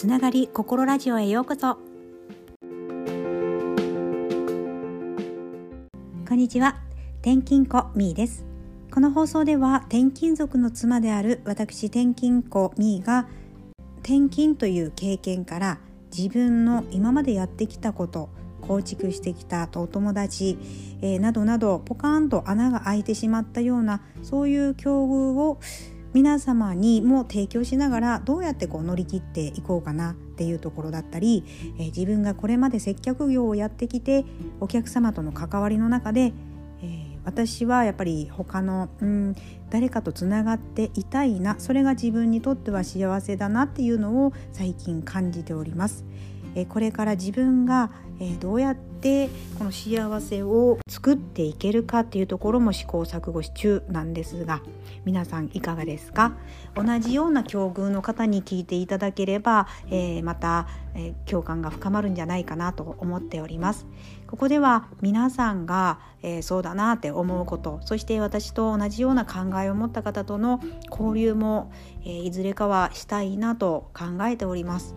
つながり心ラジオへようこそ。こんにちは。転勤子みーです。この放送では転勤族の妻である私転勤子みーが転勤という経験から自分の今までやってきたこと構築してきたとお友達、えー、などなどポカーンと穴が開いてしまったようなそういう境遇を皆様にも提供しながらどうやってこう乗り切っていこうかなっていうところだったり、えー、自分がこれまで接客業をやってきてお客様との関わりの中で、えー、私はやっぱり他の、うん、誰かとつながっていたいなそれが自分にとっては幸せだなっていうのを最近感じております。えー、これから自分が、えー、どうやってこの幸せを作っていけるかっていうところも試行錯誤中なんですが皆さんいかがですか？同じような境遇の方に聞いていただければ、えー、また、えー、共感が深まるんじゃないかなと思っております。ここでは皆さんが、えー、そうだなって思うことそして私と同じような考えを持った方との交流も、えいずれかはしたいなと考えております。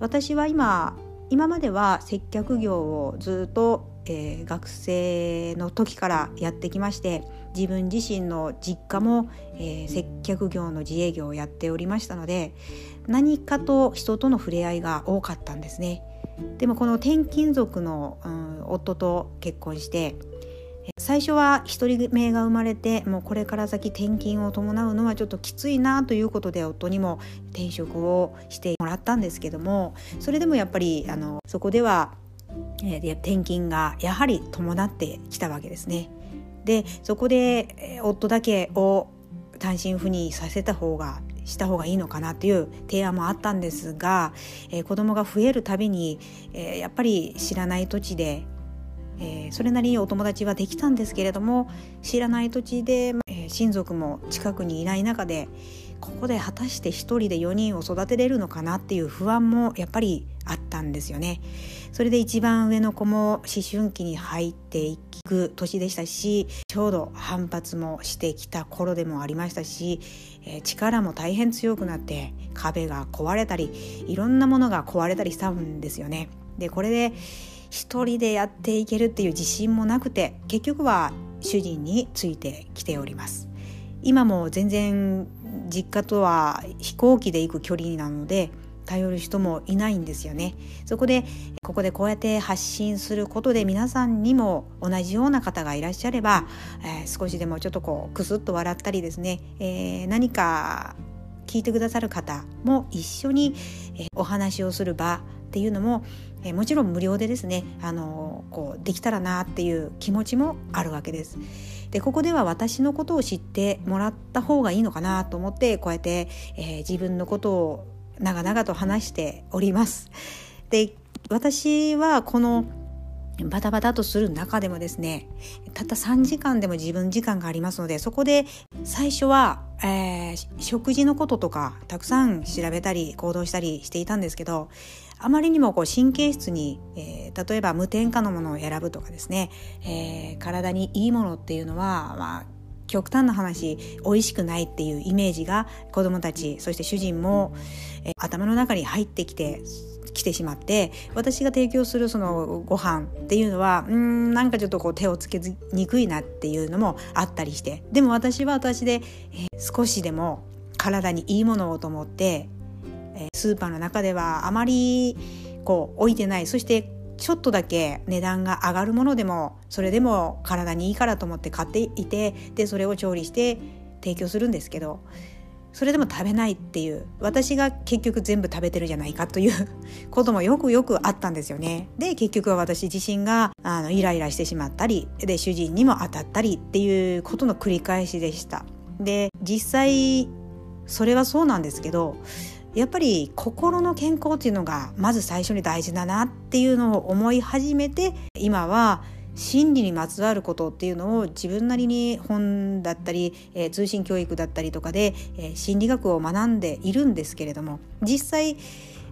私は今今までは接客業をずっと、えー、学生の時からやってきまして自分自身の実家も、えー、接客業の自営業をやっておりましたので何かと人との触れ合いが多かったんですね。でもこの転勤族の、うん、夫と結婚して最初は1人目が生まれてもうこれから先転勤を伴うのはちょっときついなということで夫にも転職をしてもらったんですけどもそれでもやっぱりあのそこでは、えー、転勤がやはり伴ってきたわけですね。でそこで、夫だけを単身赴任させた方がした方がいいのかなっていう提案もあったんですが、えー、子供が増えるたびに、えー、やっぱり知らない土地でえー、それなりにお友達はできたんですけれども知らない土地で、えー、親族も近くにいない中でここで果たして1人で4人を育てれるのかなっていう不安もやっぱりあったんですよね。それで一番上の子も思春期に入っていく年でしたしちょうど反発もしてきた頃でもありましたし、えー、力も大変強くなって壁が壊れたりいろんなものが壊れたりしたんですよね。でこれで一人でやっていけるっていう自信もなくて結局は主人についてきております。今も全然実家とは飛行機で行く距離なので頼る人もいないんですよね。そこでここでこうやって発信することで皆さんにも同じような方がいらっしゃれば、えー、少しでもちょっとこうクスッと笑ったりですね、えー、何か聞いてくださる方も一緒に、え、お話をする場っていうのもえもちろん無料でですねあのこうできたらなっていう気持ちもあるわけです。でここでは私のことを知ってもらった方がいいのかなと思ってこうやって、えー、自分のことを長々と話しております。で私はこのバタバタとする中でもですねたった3時間でも自分時間がありますのでそこで最初は、えー、食事のこととかたくさん調べたり行動したりしていたんですけどあまりにもこう神経質に、えー、例えば無添加のものを選ぶとかですね、えー、体にいいものっていうのは、まあ、極端な話美味しくないっていうイメージが子どもたちそして主人も、えー、頭の中に入ってきて来てしまって私が提供するそのご飯っていうのはうんなんかちょっとこう手をつけにくいなっていうのもあったりして。でも私は私で、えー、少しでも体にいいものをと思って、スーパーの中ではあまりこう置いてないそしてちょっとだけ値段が上がるものでもそれでも体にいいからと思って買っていてでそれを調理して提供するんですけどそれでも食べないっていう私が結局全部食べてるじゃないかという こともよくよくあったんですよね。で結局は私自身があのイライラしてしまったりで主人にも当たったりっていうことの繰り返しでした。で実際それはそうなんですけどやっぱり心の健康っていうのがまず最初に大事だなっていうのを思い始めて今は心理にまつわることっていうのを自分なりに本だったり、えー、通信教育だったりとかで、えー、心理学を学んでいるんですけれども実際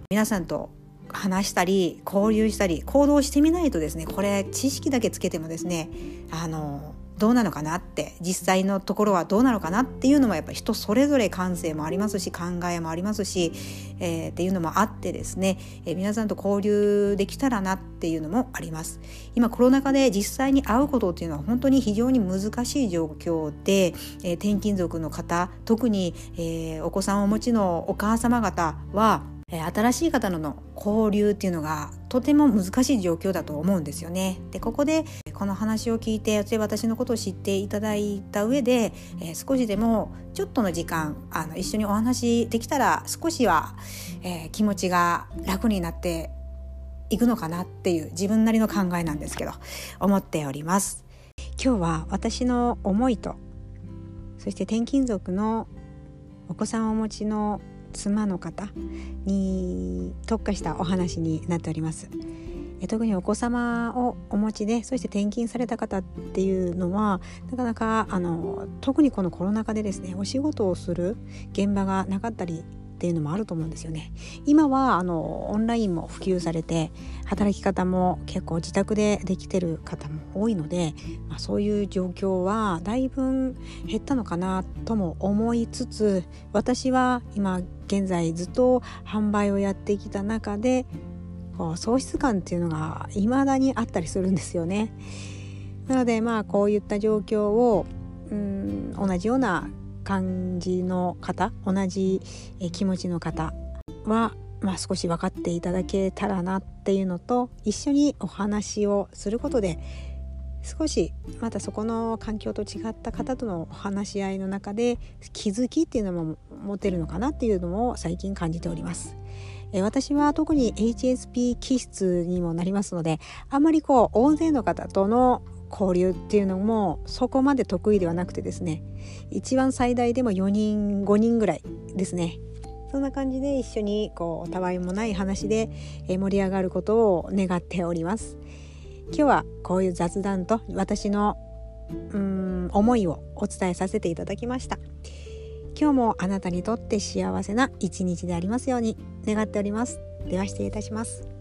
皆さんと話したり交流したり行動してみないとですねこれ知識だけつけてもですねあのどうなのかなって実際のところはどうなのかなっていうのもやっぱり人それぞれ感性もありますし考えもありますし、えー、っていうのもあってですね、えー、皆さんと交流できたらなっていうのもあります今コロナ禍で実際に会うことっていうのは本当に非常に難しい状況で、えー、転勤族の方特に、え、お子さんをお持ちのお母様方は新しい方の交流っていうのがとても難しい状況だと思うんですよね。でここでこの話を聞いて私のことを知っていただいた上で、えー、少しでもちょっとの時間あの一緒にお話できたら少しは、えー、気持ちが楽になっていくのかなっていう自分なりの考えなんですけど思っております。今日は私の思いとそして転勤族のお子さんをお持ちの妻の方に特化したお話になっております。特にお子様をお持ちでそして転勤された方っていうのはなかなかあの特にこのコロナ禍でですねお仕事をする現場がなかったりっていうのもあると思うんですよね。今はあのオンラインも普及されて働き方も結構自宅でできてる方も多いので、まあ、そういう状況はだいぶ減ったのかなとも思いつつ私は今現在ずっと販売をやってきた中でこう喪失感っていうのが未だにあったりするんですよね。なのでまあこういった状況をうん同じような感じの方同じ気持ちの方は、まあ、少し分かっていただけたらなっていうのと一緒にお話をすることで少しまたそこの環境と違った方とのお話し合いの中で気づきっていうのも持てるのかなっていうのも最近感じております。私は特に HSP 気質にもなりますのであんまりこう大勢の方との交流っていうのもそこまで得意ではなくてですね一番最大でも4人5人ぐらいですね。そんな感じで一緒にこうたわいもない話で盛り上がることを願っております。今日はこういう雑談と私のうん思いをお伝えさせていただきました。今日もあなたにとって幸せな一日でありますように願っております。では失礼いたします。